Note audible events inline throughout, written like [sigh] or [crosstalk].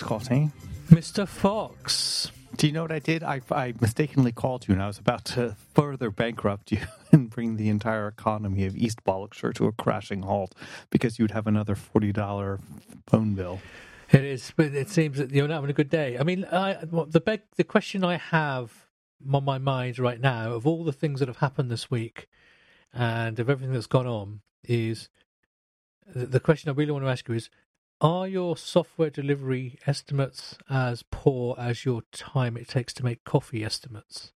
Scotty. Mr. Fox. Do you know what I did? I, I mistakenly called you and I was about to further bankrupt you [laughs] and bring the entire economy of East Bollockshire to a crashing halt because you'd have another $40 phone bill. It is, but it seems that you're not having a good day. I mean, I, the beg, the question I have on my mind right now, of all the things that have happened this week and of everything that's gone on, is the, the question I really want to ask you is: Are your software delivery estimates as poor as your time it takes to make coffee estimates?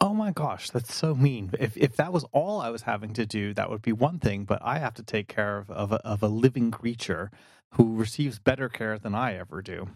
Oh my gosh, that's so mean. If if that was all I was having to do, that would be one thing. But I have to take care of of a, of a living creature who receives better care than I ever do.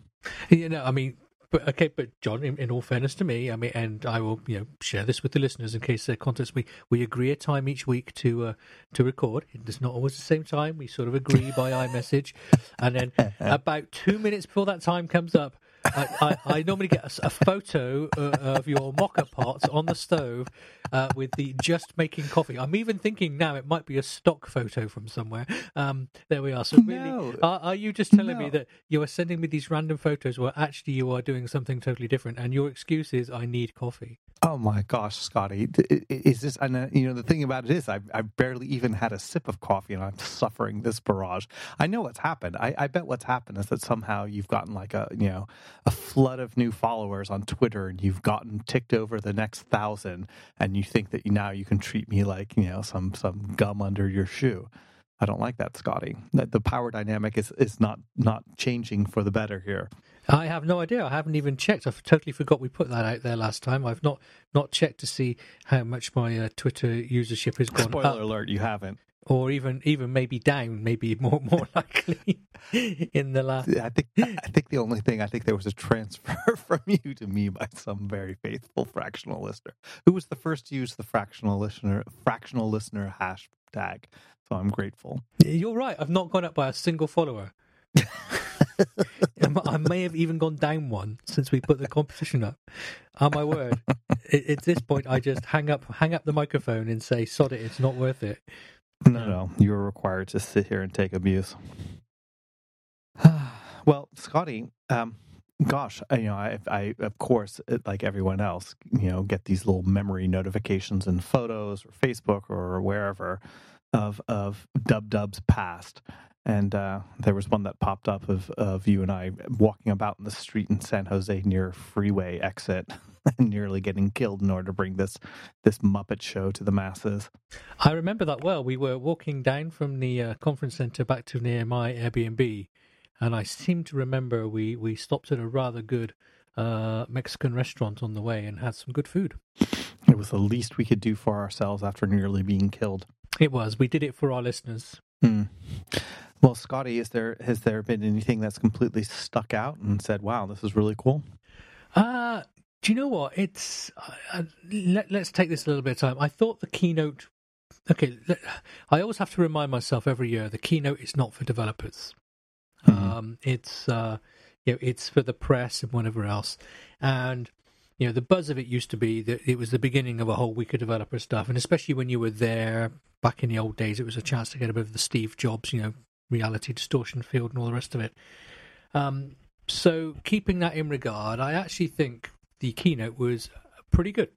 You know, I mean, but okay, but John, in, in, all fairness to me, I mean, and I will, you know, share this with the listeners in case they're contest. We we agree a time each week to uh, to record. It's not always the same time. We sort of agree by [laughs] iMessage, and then about two minutes before that time comes up, I, I, I, normally get a, a photo uh, of your mocha pot on the stove uh, with the just making coffee. I'm even thinking now it might be a stock photo from somewhere. Um, there we are. So really, no. are, are, you just telling no. me that you are sending me these random photos where actually you are doing something totally different, and your excuse is I need coffee? Oh my gosh, Scotty! Is this? And uh, you know, the thing about it is, I've, I've barely even had a sip of coffee, and I'm [laughs] suffering this barrage. I know what's happened. I, I bet what's happened is that somehow you've gotten like a you know a flood of new followers on Twitter, and you've gotten ticked over the next thousand, and you think that now you can treat me like you know some some gum under your shoe. I don't like that, Scotty. That The power dynamic is, is not not changing for the better here. I have no idea. I haven't even checked. I've totally forgot we put that out there last time. I've not not checked to see how much my uh, Twitter usership has gone Spoiler up. alert: you haven't, or even even maybe down, maybe [laughs] more more [laughs] likely in the last. I think I think the only thing I think there was a transfer [laughs] from you to me by some very faithful fractional listener who was the first to use the fractional listener fractional listener hashtag. So I'm grateful. You're right. I've not gone up by a single follower. [laughs] I may have even gone down one since we put the competition up. Oh my word! [laughs] At this point, I just hang up, hang up the microphone, and say, "Sod it, it's not worth it." No, no, you're required to sit here and take abuse. [sighs] well, Scotty, um, gosh, you know, I, I, of course, like everyone else, you know, get these little memory notifications and photos or Facebook or wherever of of Dub Dub's past. And uh, there was one that popped up of, of you and I walking about in the street in San Jose near freeway exit, [laughs] nearly getting killed in order to bring this this Muppet show to the masses. I remember that well. We were walking down from the uh, conference center back to near my Airbnb, and I seem to remember we, we stopped at a rather good uh, Mexican restaurant on the way and had some good food. It was the least we could do for ourselves after nearly being killed. It was. We did it for our listeners. Hmm. Well, Scotty, is there has there been anything that's completely stuck out and said, "Wow, this is really cool"? Uh do you know what? It's uh, let, us take this a little bit of time. I thought the keynote. Okay, I always have to remind myself every year the keynote is not for developers. Mm-hmm. Um, it's uh, you know, it's for the press and whatever else. And you know, the buzz of it used to be that it was the beginning of a whole week of developer stuff, and especially when you were there back in the old days, it was a chance to get a bit of the Steve Jobs, you know, reality distortion field and all the rest of it. Um, so keeping that in regard, I actually think the keynote was pretty good.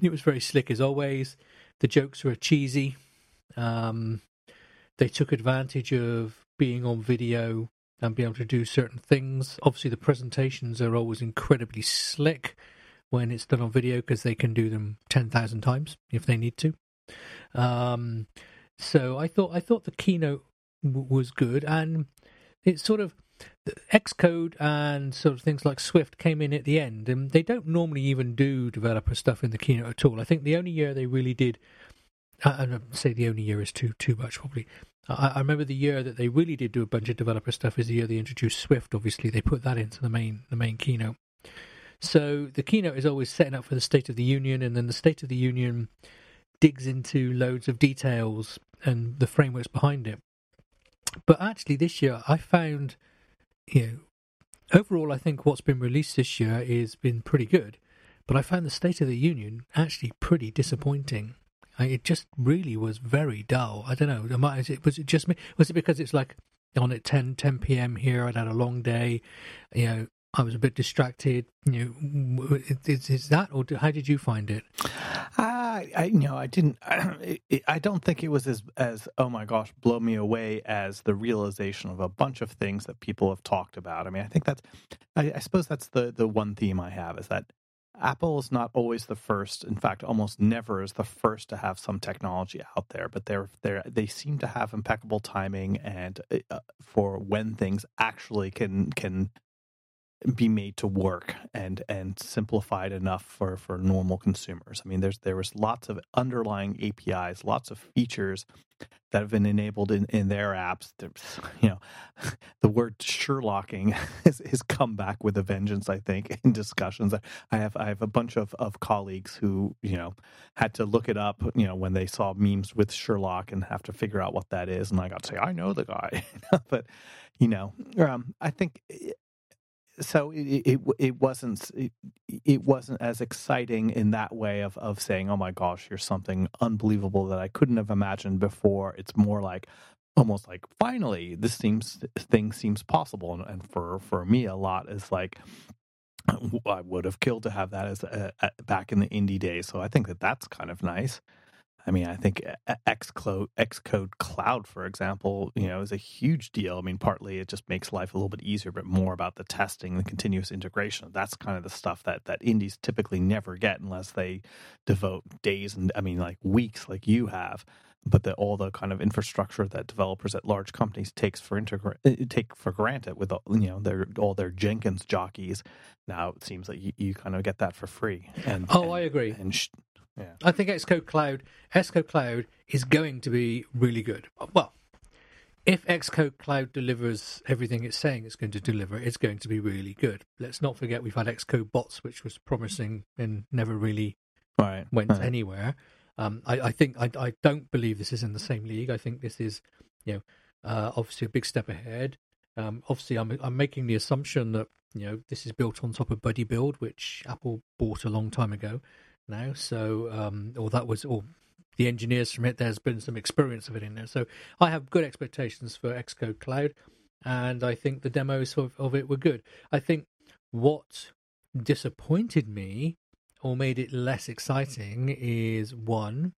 It was very slick as always. The jokes were cheesy. Um, they took advantage of being on video and being able to do certain things. Obviously, the presentations are always incredibly slick when it's done on video because they can do them ten thousand times if they need to. Um, so I thought I thought the keynote w- was good, and it sort of Xcode and sort of things like Swift came in at the end, and they don't normally even do developer stuff in the keynote at all. I think the only year they really did, I don't say the only year is too too much probably. I, I, remember the year that they really did do a bunch of developer stuff is the year they introduced Swift. Obviously, they put that into the main the main keynote. So the keynote is always setting up for the State of the Union, and then the State of the Union digs into loads of details and the frameworks behind it. But actually, this year I found, you know, overall I think what's been released this year has been pretty good. But I found the State of the Union actually pretty disappointing. It just really was very dull. I don't know. Was it, was it just me? Was it because it's like on at 10, 10 p.m. here. I'd had a long day. You know, I was a bit distracted. You know, is, is that, or how did you find it? I, I you know, I didn't. I, don't think it was as as oh my gosh, blow me away as the realization of a bunch of things that people have talked about. I mean, I think that's, I, I suppose that's the the one theme I have is that Apple is not always the first. In fact, almost never is the first to have some technology out there. But they're they they seem to have impeccable timing and uh, for when things actually can can be made to work and and simplified enough for for normal consumers. I mean, there's there was lots of underlying APIs, lots of features that have been enabled in in their apps. [laughs] You know, [laughs] the word Sherlocking [laughs] has, has come back with a vengeance. I think in discussions. I have I have a bunch of of colleagues who you know had to look it up. You know, when they saw memes with Sherlock and have to figure out what that is, and I got to say I know the guy, but you know, um, I think so it, it, it wasn't it, it, wasn't as exciting in that way of of saying oh my gosh here's something unbelievable that I couldn't have imagined before. It's more like almost like finally this seems thing seems possible. And, and for for me a lot is like I would have killed to have that as back in the indie days. So I think that that's kind of nice I mean, I think Xcode, Xcode Cloud, for example, you know, is a huge deal. I mean, partly it just makes life a little bit easier, but more about the testing, the continuous integration. That's kind of the stuff that that indies typically never get unless they devote days and I mean, like weeks, like you have. But the, all the kind of infrastructure that developers at large companies takes for integra- eh, take for granted with you know their all their Jenkins jockeys. Now it seems like you, you kind of get that for free. And oh, and, I agree. And sh- yeah. I think Xcode Cloud, Xcode Cloud is going to be really good. Well, if Xcode Cloud delivers everything it's saying it's going to deliver, it's going to be really good. Let's not forget we've had Xcode Bots, which was promising and never really right. went right. anywhere. Um, I, I, think I, I, don't believe this is in the same league. I think this is, you know, uh, obviously a big step ahead. Um, obviously, I'm I'm making the assumption that you know this is built on top of BuddyBuild, which Apple bought a long time ago now. So, um, or that was, or the engineers from it, there's been some experience of it in there. So I have good expectations for Xcode Cloud, and I think the demos of, of it were good. I think what disappointed me or made it less exciting is one,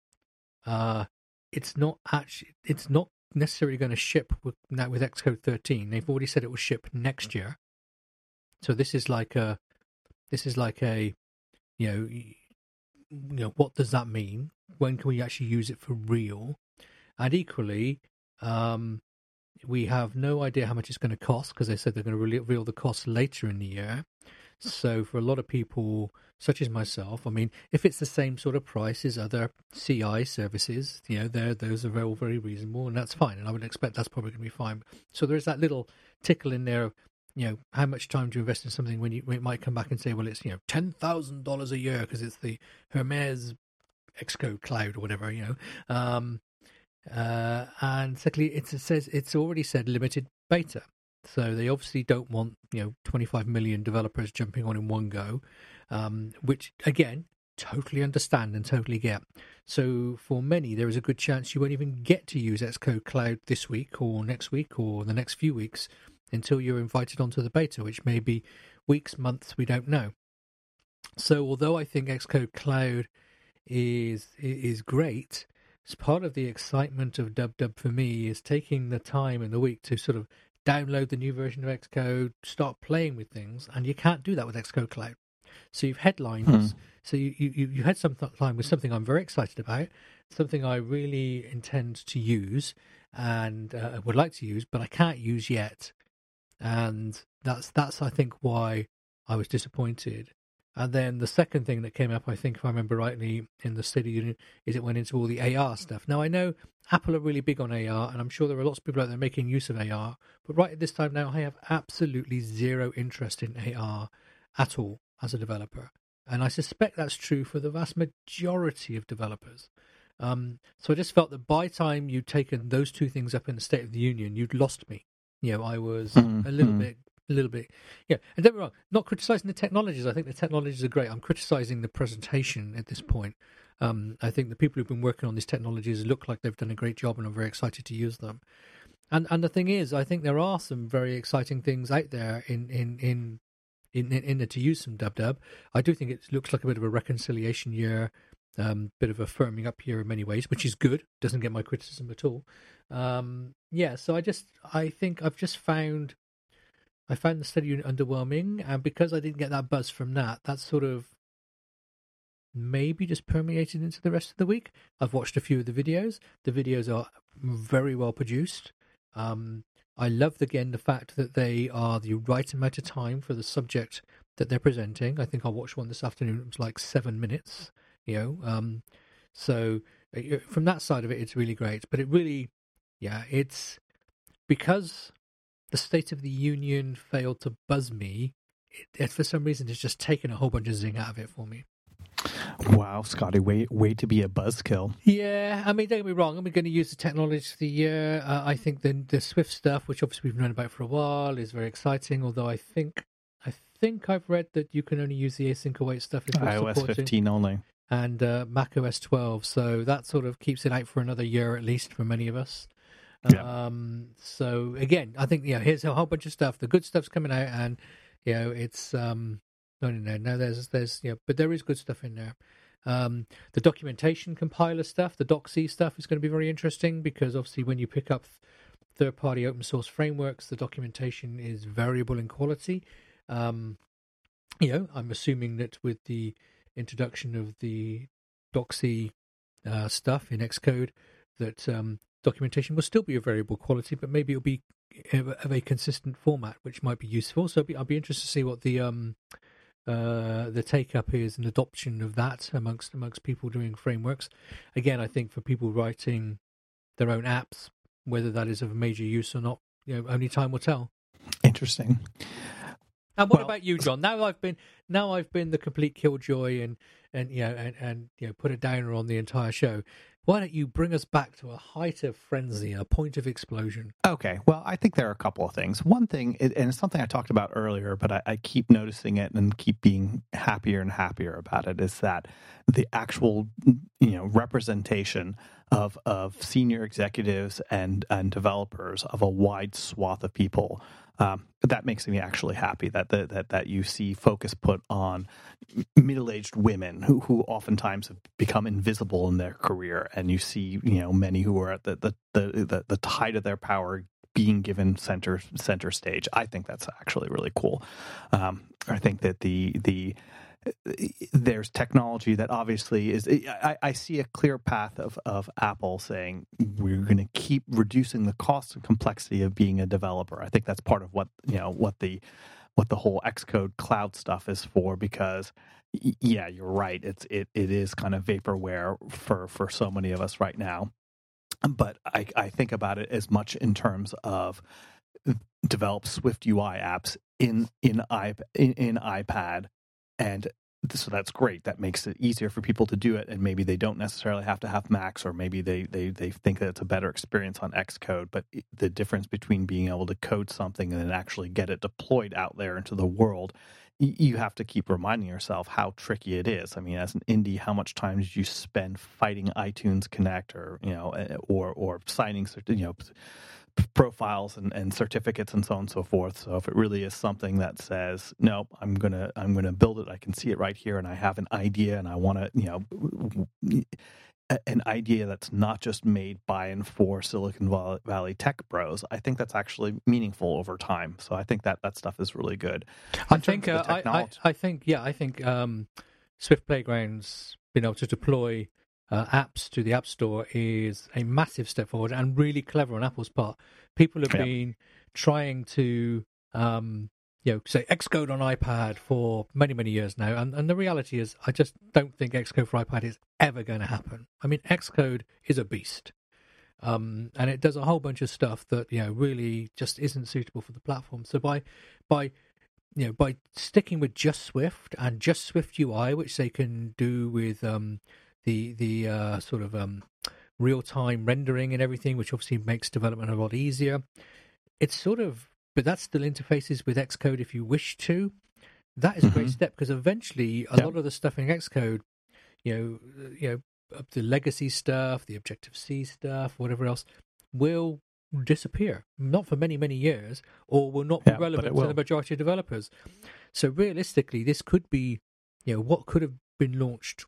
uh, it's not actually, it's not necessarily going to ship with with Xcode 13. They've already said it will ship next year. So this is like a, this is like a, you know, you know, what does that mean? When can we actually use it for real? And equally, um, we have no idea how much it's going to cost because they said they're going to reveal the cost later in the year. So for a lot of people, such as myself, I mean, if it's the same sort of price as other CI services, you know, there those are all very reasonable, and that's fine. And I would expect that's probably going to be fine. So there is that little tickle in there of you know, how much time do you invest in something when you when it might come back and say, well, it's you know ten thousand dollars a year because it's the Hermes Xcode Cloud or whatever, you know. Um, uh, and secondly, it says it's already said limited beta, so they obviously don't want you know 25 million developers jumping on in one go, um, which again totally understand and totally get. So for many, there is a good chance you won't even get to use Xcode Cloud this week or next week or the next few weeks until you're invited onto the beta, which may be weeks, months, we don't know. So although I think Xcode Cloud is is great, as part of the excitement of DubDub for me is taking the time in the week to sort of download the new version of Xcode, start playing with things, and you can't do that with Xcode Cloud. So you've headlines. Hmm. So you, you you had some time with something I'm very excited about, something I really intend to use and uh, would like to use, but I can't use yet and that's that's I think why I was disappointed. And then the second thing that came up, I think, if I remember rightly, in the State of Union, is it went into all the AR stuff. Now I know Apple are really big on AR, and I'm sure there are lots of people out there making use of AR. But right at this time now, I have absolutely zero interest in AR at all as a developer, and I suspect that's true for the vast majority of developers. Um, so I just felt that by time you'd taken those two things up in the State of the Union, you'd lost me. You know, I was mm-hmm. a little mm-hmm. bit, a little bit, yeah. And don't be wrong, not criticizing the technologies. I think the technologies are great. I'm criticizing the presentation at this point. Um, I think the people who've been working on these technologies look like they've done a great job, and I'm very excited to use them. and and the thing is, I think there are some very exciting things out there in in in in, in, in the to use some dub dub. I do think it looks like a bit of a reconciliation year, um, bit of a firming up year in many ways, which is good. Doesn't get my criticism at all. Um, yeah, so I just I think I've just found I found the study unit underwhelming, and because I didn't get that buzz from that, that's sort of maybe just permeated into the rest of the week. I've watched a few of the videos. The videos are very well produced. Um, I love again the fact that they are the right amount of time for the subject that they're presenting. I think I watched one this afternoon. It was like seven minutes. You know, um, so uh, from that side of it, it's really great. But it really, yeah, it's because the State of the Union failed to buzz me. It, it, for some reason, it's just taken a whole bunch of zing out of it for me. Wow, Scotty, way way to be a buzzkill. Yeah, I mean, don't get me wrong. I'm going to use the technology of the year. Uh, I think the the Swift stuff, which obviously we've known about for a while, is very exciting. Although I think I think I've read that you can only use the async await stuff if you're iOS supporting. 15 only. and uh, Mac OS 12. So that sort of keeps it out for another year at least for many of us. Yeah. Um, so again, I think yeah, here's a whole bunch of stuff. The good stuff's coming out, and you know, it's um, no, no, no, no. There's, there's, yeah, but there is good stuff in there. Um, the documentation compiler stuff, the DocC stuff, is going to be very interesting because obviously when you pick up third-party open source frameworks, the documentation is variable in quality. Um, you know, I'm assuming that with the introduction of the DocC uh, stuff in Xcode, that um, documentation will still be of variable quality, but maybe it'll be of a consistent format, which might be useful. So I'll be, I'll be interested to see what the um, uh, the take up is and adoption of that amongst amongst people doing frameworks. Again, I think for people writing their own apps, whether that is of major use or not, you know, only time will tell. Interesting. And what well, about you, John? Now I've been now I've been the complete killjoy and and you know and, and you know put a downer on the entire show. Why don't you bring us back to a height of frenzy, a point of explosion? Okay. Well, I think there are a couple of things. One thing, and it's something I talked about earlier, but I, I keep noticing it and keep being happier and happier about it, is that the actual, you know, representation of of senior executives and and developers of a wide swath of people um, that makes me actually happy that the, that that you see focus put on middle aged women who who oftentimes have become invisible in their career, and you see you know many who are at the the the, the, height of their power being given center center stage. I think that's actually really cool. Um, I think that the the there's technology that obviously is I, I, see a clear path of, of apple saying we're going to keep reducing the cost and complexity of being a developer. I think that's part of what you know what the what the whole xcode cloud stuff is for because yeah you're right. It's it, it is kind of vaporware for for so many of us right now. But i i think about it as much in terms of develop swift ui apps in in, iP- in, in ipad and so that's great. That makes it easier for people to do it, and maybe they don't necessarily have to have Macs, or maybe they they they think that it's a better experience on Xcode. But the difference between being able to code something and then actually get it deployed out there into the world, you have to keep reminding yourself how tricky it is. I mean, as an indie, how much time did you spend fighting iTunes Connect, or you know, eh, or or signing, certain you know profiles and, and certificates and so on and so forth. So if it really is something that says, no, I'm gonna I'm gonna build it, I can see it right here, and I have an idea, and I want to, you know, an idea that's not just made by and for Silicon Valley tech bros. I think that's actually meaningful over time. So I think that that stuff is really good. In I think uh, I, I, I, think yeah, I think um, Swift Playgrounds being able to deploy uh, apps to the App Store is a massive step forward and really clever on Apple's part. People have been trying to, um, you know, say Xcode on iPad for many, many years now, and, and the reality is, I just don't think Xcode for iPad is ever going to happen. I mean, Xcode is a beast. Um, and it does a whole bunch of stuff that you know really just isn't suitable for the platform. So by by you know by sticking with just Swift and just SwiftUI, which they can do with um, the the uh, sort of um, real time rendering and everything, which obviously makes development a lot easier. It's sort of, but that still interfaces with Xcode if you wish to. That is a mm-hmm. great step because eventually a lot of the stuff in Xcode, you know, you know, the legacy stuff, the Objective C stuff, whatever else, will disappear, not for many, many years, or will not be Yeah, relevant to the majority of developers. So realistically, this could be, you know, what could have been launched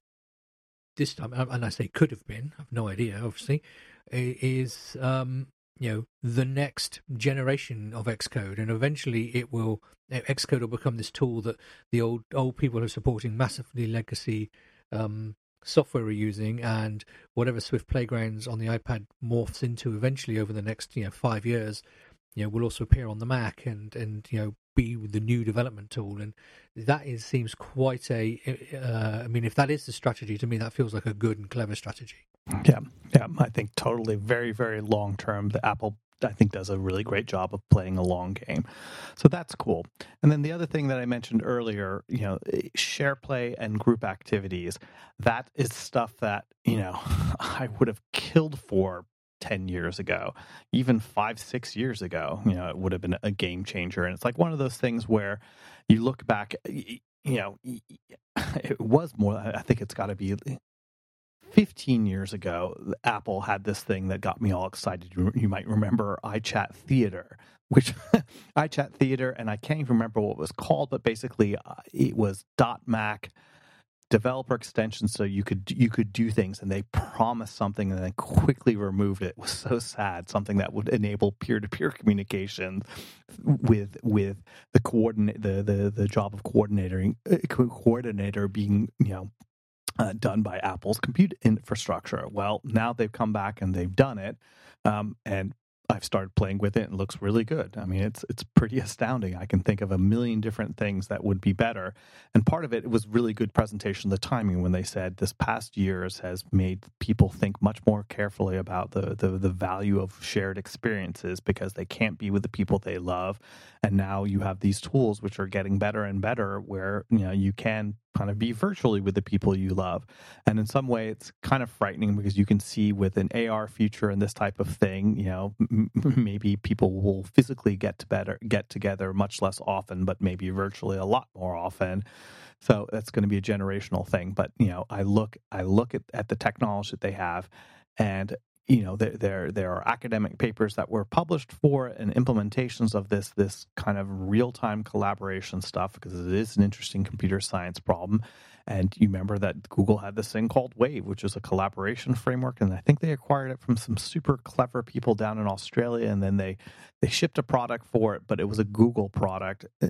this time, and I say could have been, I have no idea, obviously, is um, you know the next generation of Xcode, and eventually it will eh, Xcode will become this tool that the old old people are supporting massively legacy um, software are using, and whatever Swift Playgrounds on the iPad morphs into eventually over the next you know five years, you know will also appear on the Mac and and you know be the new development tool, and that is seems quite a. Uh, I mean, if that is the strategy, to me that feels like a good and clever strategy. Yeah, yeah, I think totally very, very long term. The Apple, I think, does a really great job of playing a long game, so that's cool. And then the other thing that I mentioned earlier, you know, SharePlay and group activities. That is stuff that you know [laughs] I would have killed for. 10 years ago, even five, six years ago, you know, it would have been a game changer. And it's like one of those things where you look back, you know, [laughs] it was more, I think it's got to be 15 years ago, Apple had this thing that got me all excited. You, might remember iChat Theater, which [laughs] iChat Theater, and I can't even remember what it was called, but basically uh, it was .Mac developer extensions so you could you could do things and they promised something and then quickly removed it. it was so sad something that would enable peer-to-peer communication with with the coordinate the the, the job of coordinating uh, coordinator being you know uh, done by Apple's compute infrastructure. Well, now they've come back and they've done it, um, and I've started playing with it and it looks really good. I mean, it's it's pretty astounding. I can think of a million different things that would be better. And part of it was really good presentation, of the timing when they said this past years has made people think much more carefully about the the, the value of shared experiences because they can't be with the people they love. And now you have these tools which are getting better and better where you know you can kind of be virtually with the people you love. And in some way, it's kind of frightening because you can see with an AR future and this type of thing, you know, maybe people will physically get to better get together much less often, but maybe virtually a lot more often. So that's going to be a generational thing. But you know, I look I look at, at the technology that they have, and you know there, there there are academic papers that were published for and implementations of this this kind of real time collaboration stuff because it is an interesting computer science problem. And you remember that Google had this thing called Wave, which is a collaboration framework, and I think they acquired it from some super clever people down in Australia, and then they they shipped a product for it, but it was a Google product, uh,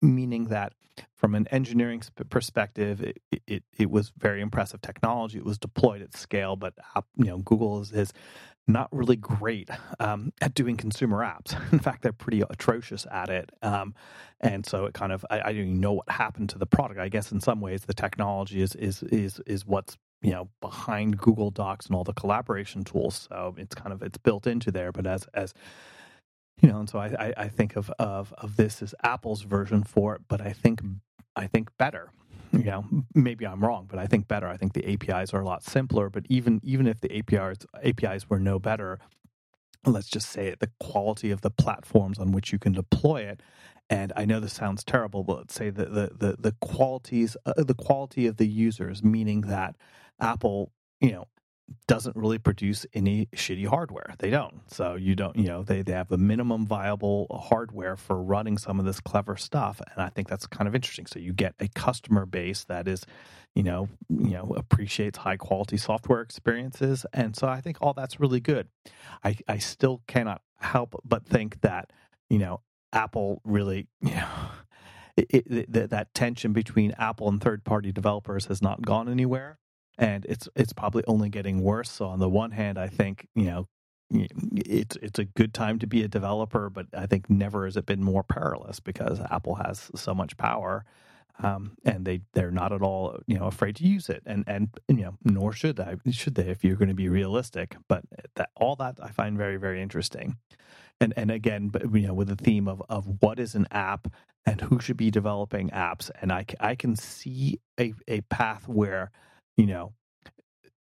meaning that from an engineering perspective, it, it, it was very impressive technology. It was deployed at scale, but uh, you know Google is, is not really great um, at doing consumer apps. [laughs] In fact, they're pretty atrocious at it. Um, and so it kind of I, I don't even know what happened to the product. I guess in some ways the technology is is is is what's you know behind Google Docs and all the collaboration tools. So it's kind of it's built into there. But as as you know, and so I, I, I think of, of of this as Apple's version for it, but I think I think better. You know, maybe I'm wrong, but I think better. I think the APIs are a lot simpler. But even even if the APIs APIs were no better, let's just say it, the quality of the platforms on which you can deploy it. And I know this sounds terrible, but let's say the the the, the qualities uh, the quality of the users, meaning that Apple, you know, doesn't really produce any shitty hardware. They don't. So you don't, you know, they, they have the minimum viable hardware for running some of this clever stuff. And I think that's kind of interesting. So you get a customer base that is, you know, you know, appreciates high quality software experiences. And so I think all that's really good. I, I still cannot help but think that, you know, Apple really, [laughs] you know, it, it, that tension between Apple and third party developers has not gone anywhere and it's it's probably only getting worse. So on the one hand, I think you know it's it's a good time to be a developer, but I think never has it been more perilous because Apple has so much power, um, and they they're not at all you know afraid to use it, and and you know nor should I should they if you're going to be realistic. But that all that I find very very interesting, and and again, but you know with the theme of of what is an app and who should be developing apps, and I I can see a a path where you know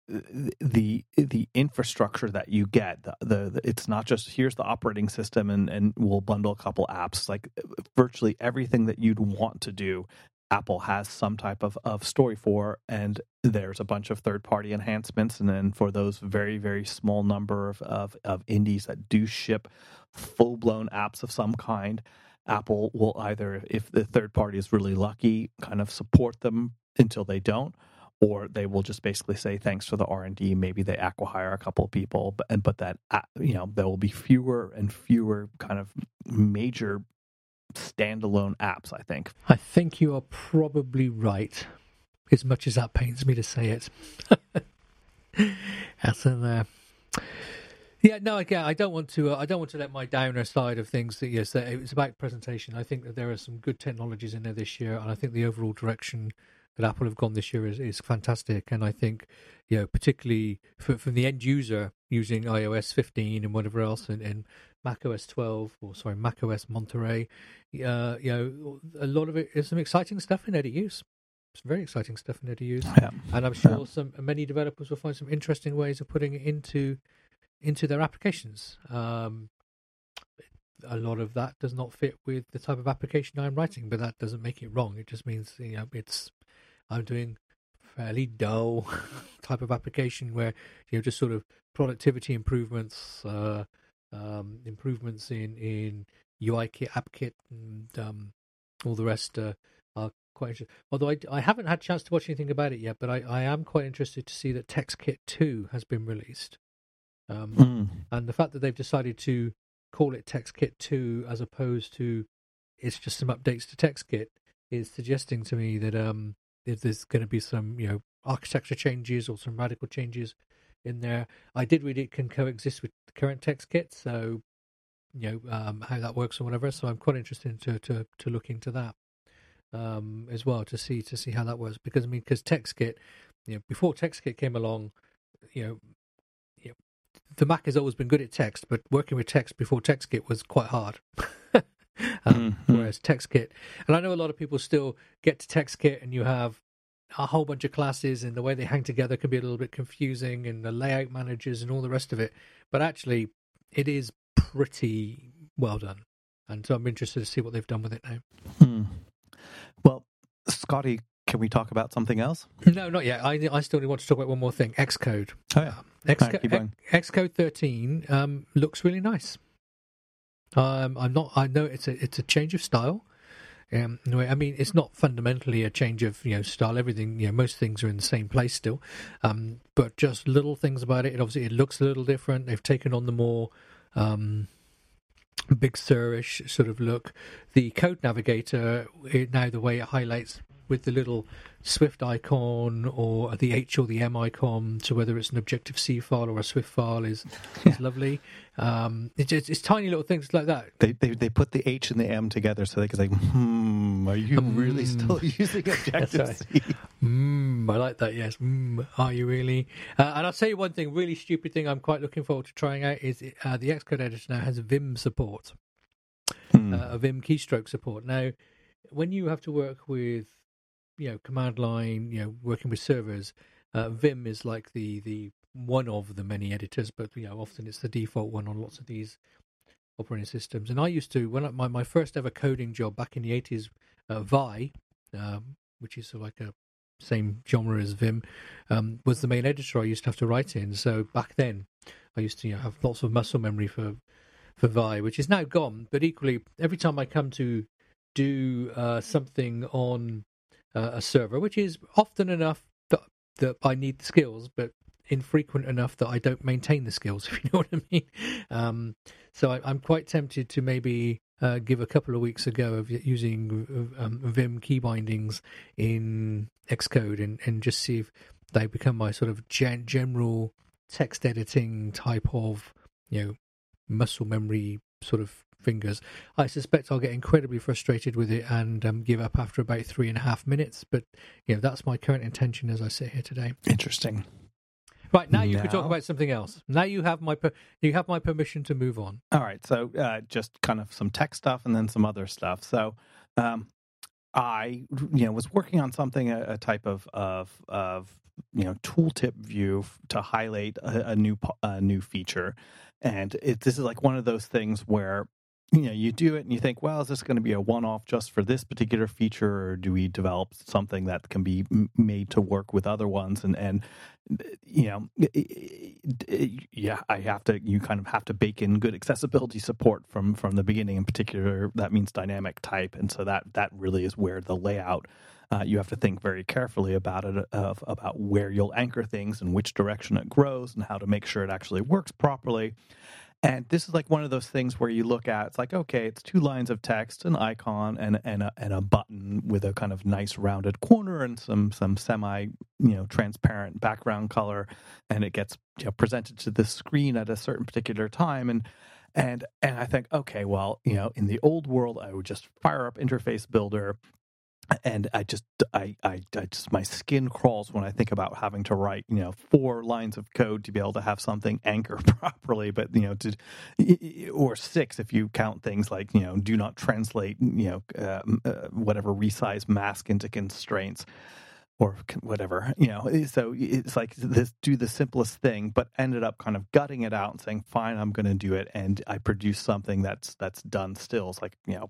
the the infrastructure that you get the, the, the, it's not just here's the operating system and and we'll bundle a couple apps like uh, virtually everything that you'd want to do Apple has some type of, of story for, and there's a bunch of third party enhancements. And then for those very, very small number of, of, of indies that do ship full blown apps of some kind, Apple will either, if the third party is really lucky, kind of support them until they don't, or they will just basically say thanks for the R and D. Maybe they acquire a couple of people, but and but that uh, you know there will be fewer and fewer kind of major standalone apps. I think. I think you are probably right. As much as that pains me to say it, [laughs] that's in there. Yeah, no, again, I don't want to. Uh, I don't want to let my downer side of things. That yes, it's about presentation. I think that there are some good technologies in there this year, and I think the overall direction that Apple have gone this year is, is fantastic. And I think, you know, particularly for, from the end user using iOS 15 and whatever else, and, and Mac OS 12 or sorry, Mac OS Monterey, uh, you know, a lot of it is some exciting stuff in there to use. It's very exciting stuff in there to use, Yeah. and I'm sure Yeah. some many developers will find some interesting ways of putting it into into their applications. Um, a lot of that does not fit with the type of application I'm writing, but that doesn't make it wrong. It just means you know it's I'm doing fairly dull [laughs] type of application where you know just sort of productivity improvements, uh, um, improvements in in UIKit, app kit, and um, all the rest uh, are quite interesting. Although I, I haven't had a chance to watch anything about it yet, but I, I am quite interested to see that TextKit 2 has been released. Um, Mm. and the fact that they've decided to call it TextKit 2 as opposed to it's just some updates to TextKit is suggesting to me that um if there's going to be some you know architecture changes or some radical changes in there. I did read it can coexist with the current TextKit, so you know um, how that works or whatever. So I'm quite interested to to to look into that um, as well to see to see how that works because I mean because TextKit, you know, before TextKit came along, you know, you know, the Mac has always been good at text, but working with text before TextKit was quite hard. [laughs] [laughs] um, Mhm. Whereas TextKit, and I know a lot of people still get to TextKit and you have a whole bunch of classes and the way they hang together can be a little bit confusing and the layout managers and all the rest of it. But actually, it is pretty well done. And so I'm interested to see what they've done with it now. Hmm. Well, Scotty, can we talk about something else? No, not yet. I I still want to talk about one more thing. Xcode. Oh yeah. Xcode, Alright, keep going. Xcode 13 um, looks really nice. Um, I'm not. I know it's a it's a change of style. Um, I mean, it's not fundamentally a change of you know style. Everything you know, most things are in the same place still, um, but just little things about it. It obviously it looks a little different. They've taken on the more um, Big Sur-ish sort of look. The code navigator it, now the way it highlights with the little Swift icon or the H or the M icon to whether it's an Objective C file or a Swift file is [laughs] is lovely. Um, it's, it's, it's tiny little things like that. They, they they put the H and the M together so they can say, "Hmm, are you really [laughs] Hmm. still using Objective right. C?" Mm, I like that. Yes. Mm, are you really? Uh, and I'll tell you one thing, really stupid thing. I'm quite looking forward to trying out is uh, the Xcode editor now has Vim support. Hmm. uh, a Vim keystroke support. Now, when you have to work with, you know, command line, you know, working with servers, uh, Vim is like the the one of the many editors, but you know, often it's the default one on lots of these operating systems. And I used to when I, my my first ever coding job back in the eighties, uh, Vi, um, which is sort of like a same genre as Vim, um, was the main editor I used to have to write in. So back then, I used to you know, have lots of muscle memory for for Vi, which is now gone. But equally, every time I come to do uh, something on uh, a server, which is often enough that, that I need the skills, but infrequent enough that I don't maintain the skills, [laughs] if you know what I mean. Um, so I, I'm quite tempted to maybe uh, give a couple of weeks ago of using um, Vim key bindings in Xcode and, and just see if they become my sort of gen- general text editing type of, you know, muscle memory sort of fingers. I suspect I'll get incredibly frustrated with it and um, give up after about three and a half minutes. But you know, that's my current intention as I sit here today. Interesting. Right now, you can talk about something else. Now you have my per- you have my permission to move on. All right, so uh, just kind of some tech stuff and then some other stuff. So, um, I you know was working on something a, a type of of of you know tooltip view f- to highlight a, a new a new feature, and it, this is like one of those things where you know you do it and you think well is this going to be a one-off just for this particular feature or do we develop something that can be made to work with other ones? And and you know yeah i have to you kind of have to bake in good accessibility support from from the beginning. In particular that means dynamic type. And so that that really is where the layout uh, you have to think very carefully about it of about where you'll anchor things and which direction it grows and how to make sure it actually works properly and this is like one of those things where you look at it's like okay, it's two lines of text, an icon, and and a, and a button with a kind of nice rounded corner and some some semi you know transparent background color, and it gets you know, presented to the screen at a certain particular time and. And and I think, okay, well, you know, in the old world, I would just fire up Interface Builder, and I just I, I I just my skin crawls when I think about having to write you know four lines of code to be able to have something [laughs] anchor properly, but you know to or six if you count things like you know do not translate you know uh, uh, whatever resize mask into constraints or whatever you know. So it's like this do the simplest thing but ended up kind of gutting it out and saying fine i'm going to do it. And i produce something that's that's done still. It's like you know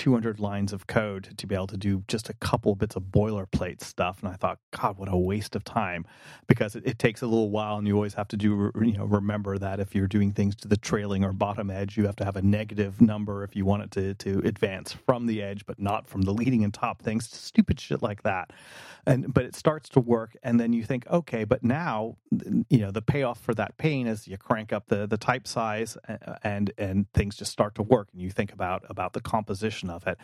200 lines of code to be able to do just a couple bits of boilerplate stuff. And I thought, God, what a waste of time because it, it, takes a little while and you always have to do, you know, remember that if you're doing things to the trailing or bottom edge, you have to have a negative number if you want it to, to advance from the edge, but not from the leading and top things, stupid shit like that. And, but it starts to work. And then you think, okay, but now, you know, the payoff for that pain is you crank up the, the type size and, and things just start to work. And you think about, about the composition of it.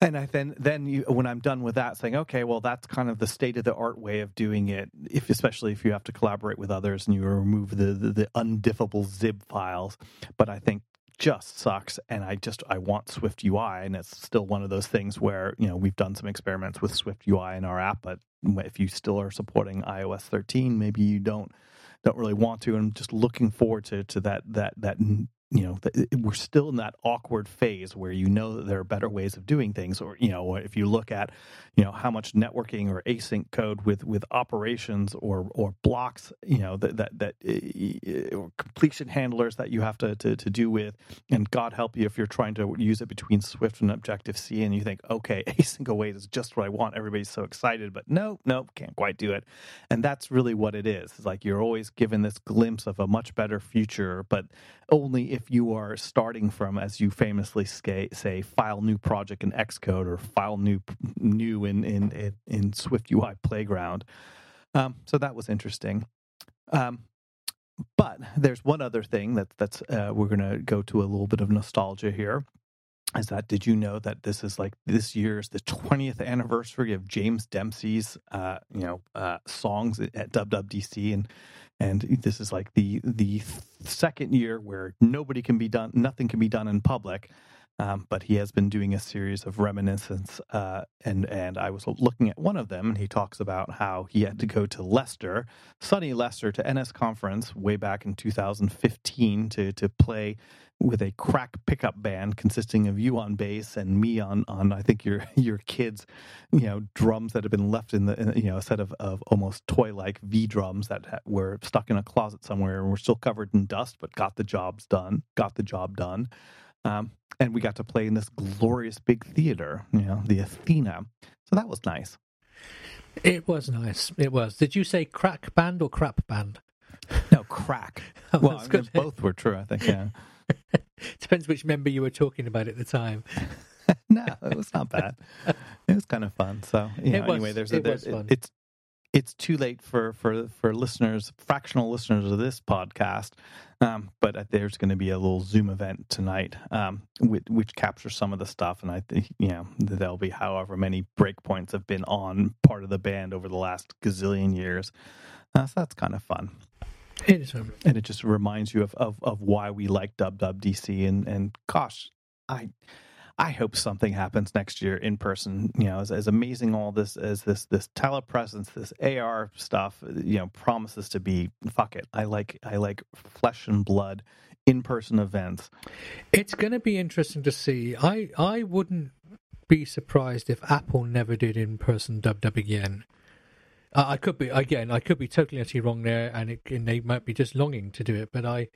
And I then then you, when I'm done with that, saying, okay, well, that's kind of the state of the art way of doing it. If especially if you have to collaborate with others and you remove the the, the undiffable zip files, but I think just sucks and i just i want swift ui and it's still one of those things where you know we've done some experiments with swift ui in our app but if you still are supporting ios 13 maybe you don't don't really want to and i'm just looking forward to to that that that you know we're still in that awkward phase where you know that there are better ways of doing things or you know if you look at you know how much networking or async code with with operations or or blocks you know that that that uh, completion handlers that you have to, to to do with and god help you if you're trying to use it between swift and objective c and you think okay [laughs] async await is just what i want. Everybody's so excited but no no can't quite do it. And that's really what it is. It's like you're always given this glimpse of a much better future but only if you are starting from, as you famously say, file new project in Xcode or file new new in in in Swift UI Playground. Um, so that was interesting. Um, but there's one other thing that that's uh, we're going to go to a little bit of nostalgia here. Is that did you know that this is like this year's the 20th anniversary of James Dempsey's uh, you know uh, songs at WWDC and and this is like the the second year where nobody can be done, nothing can be done in public. Um, but he has been doing a series of reminiscence, uh, and and I was looking at one of them, and he talks about how he had to go to Leicester, sunny Leicester, to NSConference way back in 2015 to to play with a crack pickup band consisting of you on bass and me on on I think your [laughs] your kids, you know, drums that have been left in the you know a set of of almost toy like V drums that were stuck in a closet somewhere and were still covered in dust, but got the jobs done, got the job done. Um, and we got to play in this glorious big theater, you know, the Athena. So that was nice. It was nice. It was. Did you say crack band or crap band? [laughs] No, crack. [laughs] oh, well, I mean, both were true, I think. Yeah. [laughs] Depends which member you were talking about at the time. no, it was not bad. it was kind of fun. So, you know, anyway, there's a, it there, it, it's it's too late for for for listeners, fractional listeners of this podcast. Um, but there's going to be a little Zoom event tonight, um, which, which, captures some of the stuff, and I think you know there'll be however many breakpoints have been on part of the band over the last gazillion years. Uh, so that's kind of fun. It is, and it just reminds you of of, of why we like WWDC, and and gosh, I I hope something happens next year in person. You know, as, as amazing all this as this this telepresence, this AR stuff, you know, promises to be. Fuck it, I like I like flesh and blood in person events. It's going to be interesting to see. I I wouldn't be surprised if Apple never did in person dub again. I could be again. I could be totally actually wrong there, and, it, and they might be just longing to do it. But I,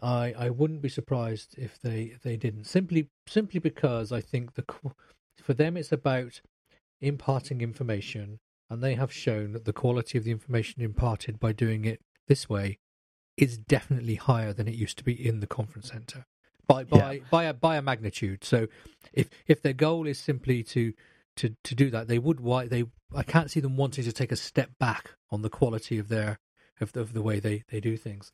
I I wouldn't be surprised if they they didn't. Simply simply because I think the for them it's about imparting information, and they have shown that the quality of the information imparted by doing it this way is definitely higher than it used to be in the conference center by by yeah. by a by a magnitude. So if if their goal is simply to to to do that, they would why they I can't see them wanting to take a step back on the quality of their of the, of the way they they do things.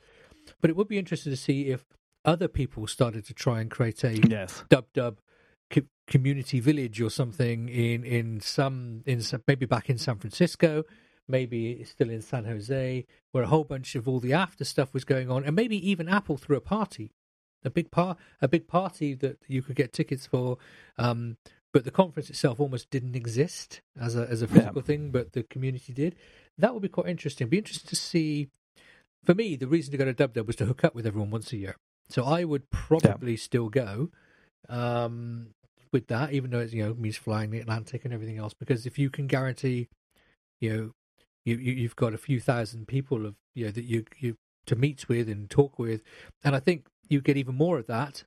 But it would be interesting to see if other people started to try and create a yes. dub dub community village or something in in some in maybe back in San Francisco, maybe still in San Jose, where a whole bunch of all the after stuff was going on, and maybe even Apple threw a party, a big par a big party that you could get tickets for. Um, but the conference itself almost didn't exist as a as a physical yeah. thing, but the community did. That would be quite interesting. Be interesting to see. For me, the reason to go to Dub Dub was to hook up with everyone once a year. So I would probably yeah. still go. Um, with that, even though it's you know means flying the Atlantic and everything else. Because if you can guarantee, you know, you, you have got a few thousand people of you know that you you to meet with and talk with, and I think you get even more of that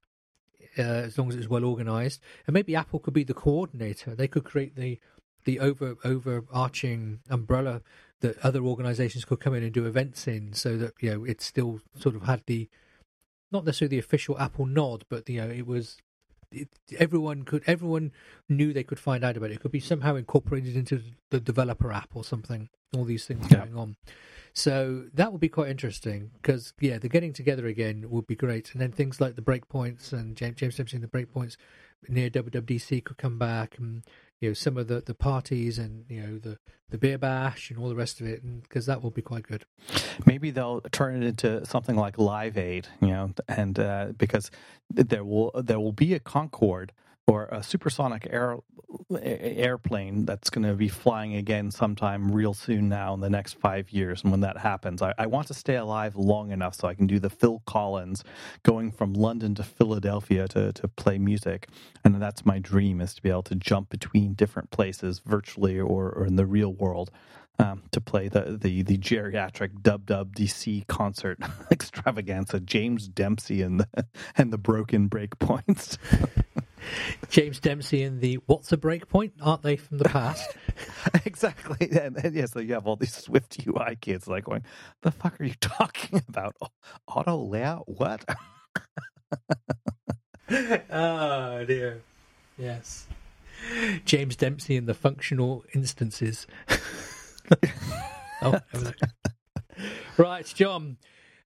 uh, as long as it's well organized. And maybe Apple could be the coordinator. They could create the the over overarching umbrella that other organizations could come in and do events in, so that you know it still sort of had the not necessarily the official Apple nod, but you know it was it, everyone could everyone knew they could find out about it. It could be somehow incorporated into the developer app or something. All these things yeah. going on. So that would be quite interesting because yeah, the getting together again would be great, and then things like the breakpoints and James James Dempsey and the breakpoints near WWDC could come back, and you know some of the, the parties and you know the the beer bash and all the rest of it, because that will be quite good. Maybe they'll turn it into something like Live Aid, you know, and uh, because there will there will be a Concorde or a supersonic air, airplane that's going to be flying again sometime real soon now in the next five years. And when that happens, I, I, want to stay alive long enough so I can do the Phil Collins going from London to Philadelphia to, to play music. And that's my dream is to be able to jump between different places virtually or, or in the real world. Um, to play the, the, the geriatric dub dub DC concert [laughs] extravaganza, James Dempsey and the and the broken breakpoints. [laughs] [laughs] James Dempsey and the What's a Breakpoint? Aren't they from the past? [laughs] exactly. [laughs] And, and, yeah, so you have all these SwiftUI kids like going, the fuck are you talking about? Auto layout? What? oh, dear. Yes. James Dempsey and the functional instances. oh, right, John.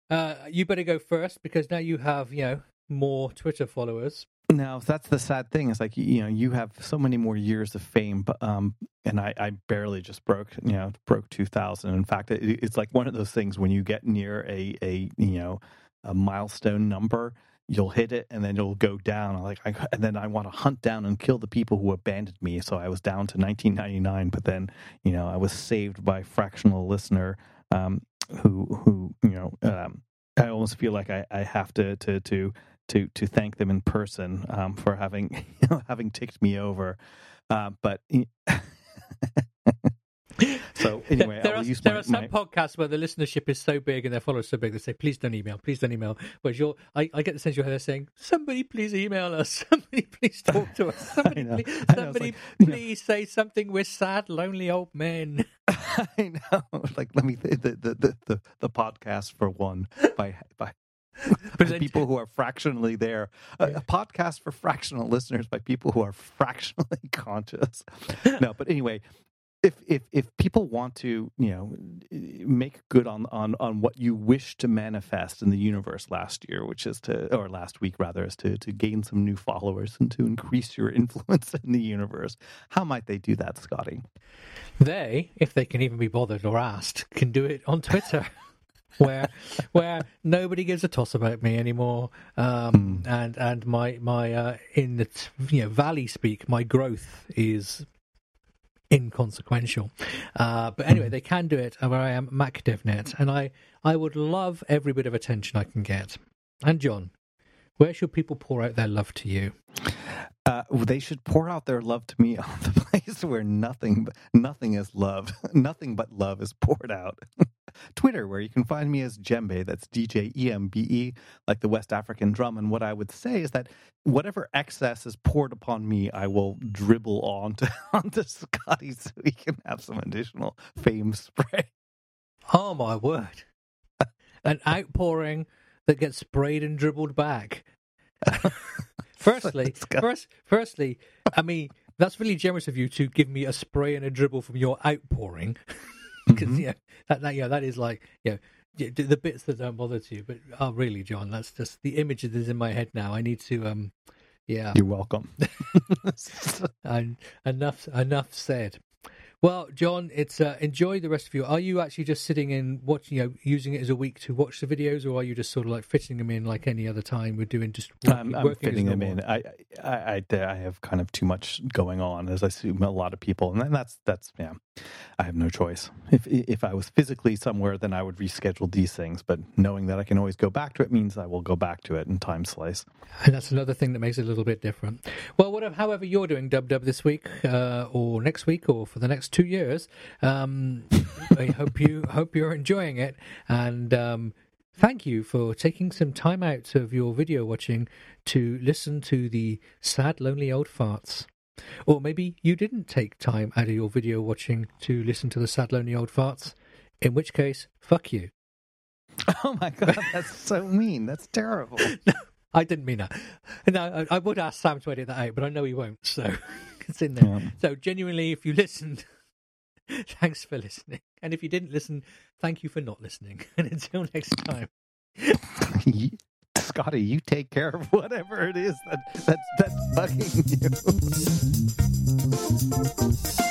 Uh, you better go first because now you have, you know, more Twitter followers. Now that's the sad thing. It's like you know you have so many more years of fame, but um, and I, I barely just broke you know broke two thousand. In fact, it, it's like one of those things when you get near a a you know a milestone number, you'll hit it and then you'll go down. Like I, and then I want to hunt down and kill the people who abandoned me. So I was down to 1999, but then you know I was saved by fractional listener um, who who you know um, I almost feel like I, I have to to to to to thank them in person um, for having you [laughs] know, having ticked me over. Uh, but [laughs] so [laughs] anyway, there, are, there my, are some my... podcasts where the listenership is so big and their followers so big they say, "Please don't email, please don't email." Whereas you're, I, I get the sense you're there saying, "Somebody please email us. Somebody please talk to us. Somebody, please, somebody like, please know, say something. We're sad, lonely old men." I know. Like, let me the the the the, the podcast for one by by [laughs] by people who are fractionally there. A, a, podcast for fractional listeners by people who are [laughs] fractionally conscious. no, but anyway, if if if people want to, you know, make good on on on what you wish to manifest in the universe last year, which is to or last week rather, is to to gain some new followers and to increase your [laughs] influence in the universe. How might they do that, Scotty? They, if they can even be bothered or asked, can do it on Twitter where where nobody gives a toss about me anymore, um, mm. and and my my uh, in the you know valley speak, my growth is inconsequential. Uh, but anyway, hmm. they can do it where I am MacDevNet, and I I would love every bit of attention I can get. And John, where should people pour out their love to you? Uh, they should pour out their love to me [laughs] on the place where nothing, nothing is love, [laughs] nothing but love is poured out. [laughs] Twitter, where you can find me as Djembe. That's D J E M B E, like the West African drum. And what I would say is that whatever excess is poured upon me, I will dribble onto onto Scotty so he can have some additional fame spray. Oh my word! An outpouring that gets sprayed and dribbled back. Firstly, first, firstly, I mean that's really generous of you to give me a spray and a dribble from your outpouring. [laughs] Because mm-hmm. yeah, that, that yeah, that is like yeah, the bits that don't bother to you. But oh, really, John, that's just the image that is in my head now. I need to um, yeah. You're welcome. [laughs] and enough enough said. Well, John, it's uh, enjoy the rest of you. Are you actually just sitting in watching, you know, using it as a week to watch the videos, or are you just sort of like fitting them in like any other time we're doing? Just working, I'm, I'm fitting them in. I, I, I, I have kind of too much going on, as I assume a lot of people, and that's that's yeah. I have no choice. If if I was physically somewhere, then I would reschedule these things. But knowing that I can always go back to it means I will go back to it in time slice. And that's another thing that makes it a little bit different. Well, whatever, however you're doing Dub Dub this week, uh, or next week, or for the next two years, um, I hope you [laughs] hope you're enjoying it and. Um, Thank you for taking some time out of your video watching to listen to the sad, lonely old farts. Or maybe you didn't take time out of your video watching to listen to the sad, lonely old farts, in which case, fuck you. [laughs] Oh my god, that's so mean. That's terrible. [laughs] no, I didn't mean that. No, I, I, would ask Sam to edit that out, but I know he won't, so it's in there. Yeah. So, genuinely, if you listened, [laughs] thanks for listening. And if you didn't listen, thank you for not listening. [laughs] And until next time. [laughs] Scotty, you take care of whatever it is that, that's, that's bugging you.